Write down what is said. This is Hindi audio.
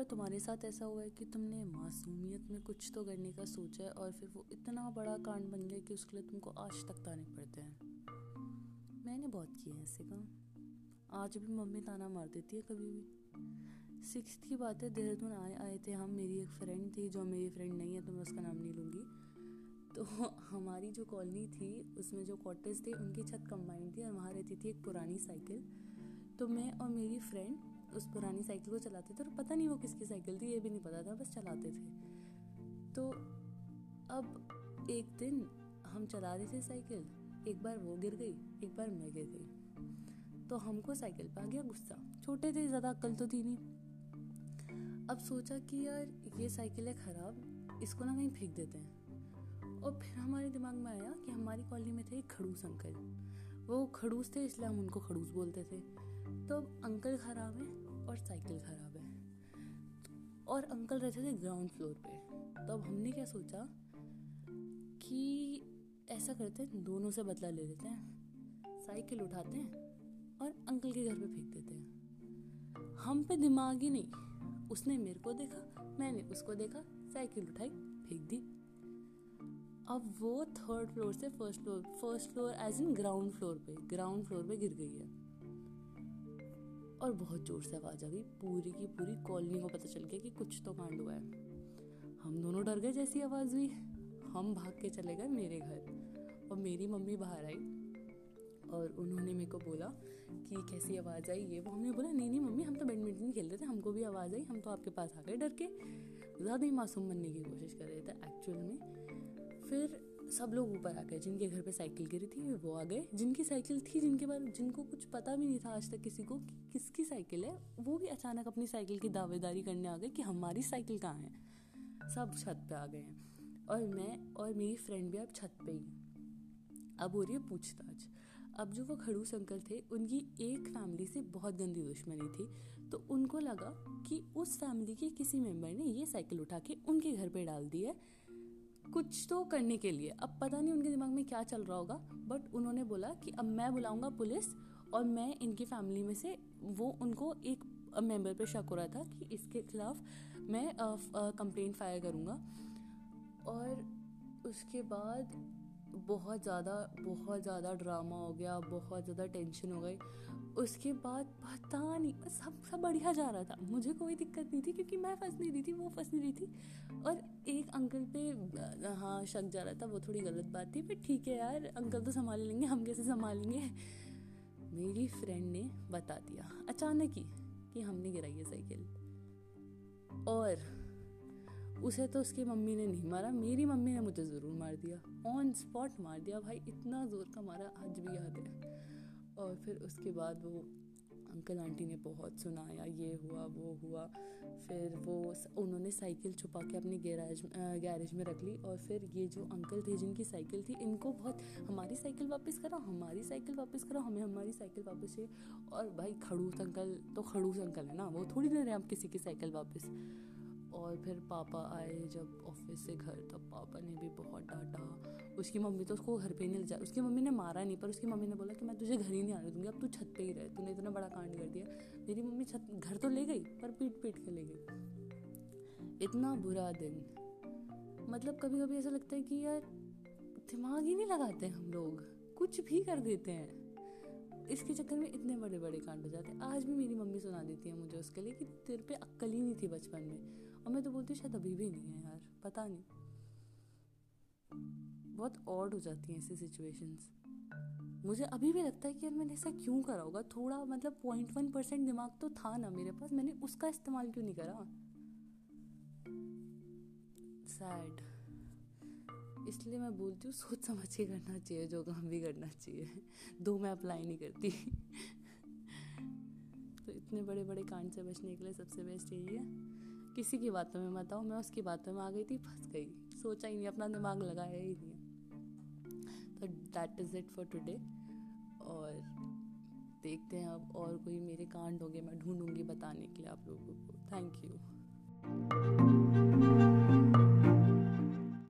बार तुम्हारे साथ ऐसा हुआ है कि तुमने मासूमियत में कुछ तो करने का सोचा है और फिर वो इतना बड़ा कांड बन गया कि उसके लिए तुमको आज तक ताने पड़ते हैं। मैंने बहुत किए हैं ऐसे काम। आज भी मम्मी ताना मार देती है कभी भी। सिक्स की बात है, देहरादून आए आए थे हम, मेरी एक फ्रेंड थी जो मेरी फ्रेंड नहीं है तो मैं उसका नाम नहीं लूँगी। तो हमारी जो कॉलोनी थी, उसमें जो क्वार्टर्स थे, उनकी छत कंबाइंड थी और वहाँ रहती थी एक पुरानी साइकिल तो मैं और मेरी फ्रेंड उस पुरानी साइकिल को चलाते थे और पता नहीं वो किसकी साइकिल थी, ये भी नहीं पता था, बस चलाते थे। तो अब एक दिन हम चला रहे थे साइकिल, एक बार वो गिर गई, एक बार मैं गिर गई। तो हमको साइकिल पर आ गया गुस्सा। छोटे थे, ज़्यादा अक्ल तो थी नहीं। अब सोचा कि यार, ये साइकिल है ख़राब, इसको ना कहीं फेंक देते हैं। और फिर हमारे दिमाग में आया कि हमारी कॉलोनी में थे एक खड़ूस अंकल। वो खड़ूस थे, इसलिए हम उनको खड़ूस बोलते थे। तो अब अंकल ख़राब है और साइकिल ख़राब है। और अंकल रहते थे ग्राउंड फ्लोर पे। तो अब हमने क्या सोचा कि ऐसा करते हैं, दोनों से बदला ले लेते हैं। साइकिल उठाते हैं और अंकल के घर पे फेंक देते हैं। हम पे दिमाग ही नहीं। उसने मेरे को देखा, मैंने उसको देखा, साइकिल उठाई, फेंक दी। अब वो थर्ड फ्लोर से first floor first floor as in ground floor पे ग्राउंड फ्लोर पे गिर गई है। और बहुत ज़ोर से आवाज़ आ गई। पूरी की पूरी कॉलोनी को पता चल गया कि कुछ तो कांड हुआ है। हम दोनों डर गए जैसी आवाज़ हुई। हम भाग के चले गए मेरे घर और मेरी मम्मी बाहर आई और उन्होंने मेरे को बोला कि कैसी आवाज़ आई ये। वो हमने बोला, नहीं नहीं मम्मी, हम तो बैडमिंटन खेल रहे थे, हमको भी आवाज़ आई, हम तो आपके पास आ गए डर के। ज़्यादा ही मासूम बनने की कोशिश कर रहे थे एक्चुअल में। फिर सब लोग ऊपर आ गए, जिनके घर पे साइकिल गिरी थी, वो आ गए। जिनकी साइकिल थी, जिनके बारे जिनको कुछ पता भी नहीं था आज तक किसी को कि किसकी साइकिल है, वो भी अचानक अपनी साइकिल की दावेदारी करने आ गए कि हमारी साइकिल कहाँ है। सब छत पे आ गए हैं। और मैं और मेरी फ्रेंड भी अब छत पे ही अब हो रही है पूछताछ। अब जो वो खड़ूस अंकल थे, उनकी एक फैमिली से बहुत गंदी दुश्मनी थी। तो उनको लगा कि उस फैमिली के किसी मेंबर ने ये साइकिल उठा के उनके घर पे डाल दी है। कुछ तो करने के लिए। अब पता नहीं उनके दिमाग में क्या चल रहा होगा बट उन्होंने बोला कि अब मैं बुलाऊँगा पुलिस और मैं इनकी फैमिली में से वो उनको एक मेंबर पे शक हो रहा था कि इसके खिलाफ मैं कंप्लेंट फायर करूँगा। और उसके बाद बहुत ज़्यादा बहुत ज़्यादा ड्रामा हो गया, बहुत ज़्यादा टेंशन हो गई। उसके बाद पता नहीं, सब सब बढ़िया जा रहा था। मुझे कोई दिक्कत नहीं थी क्योंकि मैं फंस नहीं रही थी, वो फंस नहीं रही थी। और एक अंकल पे हाँ शक जा रहा था, वो थोड़ी गलत बात थी पर ठीक है यार अंकल तो संभाल लेंगे, हम कैसे संभालेंगे? मेरी फ्रेंड ने बता दिया अचानक ही कि हमने गिराई है साइकिल। और उसे तो उसकी मम्मी ने नहीं मारा, मेरी मम्मी ने मुझे ज़रूर मार दिया। ऑन स्पॉट मार दिया। भाई, इतना ज़ोर का मारा, आज भी याद है। और फिर उसके बाद वो अंकल आंटी ने बहुत सुनाया, ये हुआ, वो हुआ। फिर वो उन्होंने साइकिल छुपा के अपनी गैराज गैरेज में रख ली। और फिर ये जो अंकल थे, जिनकी साइकिल थी, इनको बहुत, हमारी साइकिल वापस करो, हमारी साइकिल वापस करो, हमें हमारी साइकिल वापस चाहिए। और भाई, खड़ूस अंकल तो खड़ूस अंकल है ना, वो थोड़ी देर है आप किसी की साइकिल वापस। और फिर पापा आए जब ऑफ़िस से घर, तब पापा ने भी बहुत डांटा। उसकी मम्मी तो उसको घर पे नहीं ले जा, उसकी मम्मी ने मारा नहीं, पर उसकी मम्मी ने बोला कि मैं तुझे घर ही नहीं आने दूँगी, अब तू छत पे ही रहे, तूने इतना बड़ा कांड कर दिया। मेरी मम्मी छत, घर तो ले गई, पर पीट पीट के ले गई। इतना बुरा दिन। मतलब कभी कभी ऐसा लगता है कि यार, दिमाग ही नहीं लगाते हम लोग, कुछ भी कर देते हैं। इसके चक्कर में इतने बड़े बड़े कांड हो जाते हैं। आज भी मेरी मम्मी सुना देती है मुझे उसके लिए कि तेरे पे अक्ल ही नहीं थी बचपन में। और मैं तो बोलती हूँ, शायद अभी भी नहीं है यार, पता नहीं। बहुत ऑड हो जाती हैं ऐसी सिचुएशंस मुझे अभी भी लगता है कि यार मैंने ऐसा क्यों करा होगा? थोड़ा मतलब पॉइंट वन परसेंट दिमाग तो था ना मेरे पास, मैंने उसका इस्तेमाल क्यों नहीं करा? सैड इसलिए मैं बोलती हूँ, सोच समझ के करना चाहिए, जो काम भी करना चाहिए। दो, मैं अप्लाई नहीं करती। तो इतने बड़े बड़े कांड से बचने के लिए सबसे बेस्ट यही है। किसी की बातों में मत आओ, मैं उसकी बातों में आ गई थी, फंस गई। सोचा ही नहीं, अपना दिमाग लगाया ही नहीं। तो that is it for today और देखते हैं अब और कोई मेरे कांड होंगे, मैं ढूंढूँगी बताने के लिए आप लोगों को। Thank you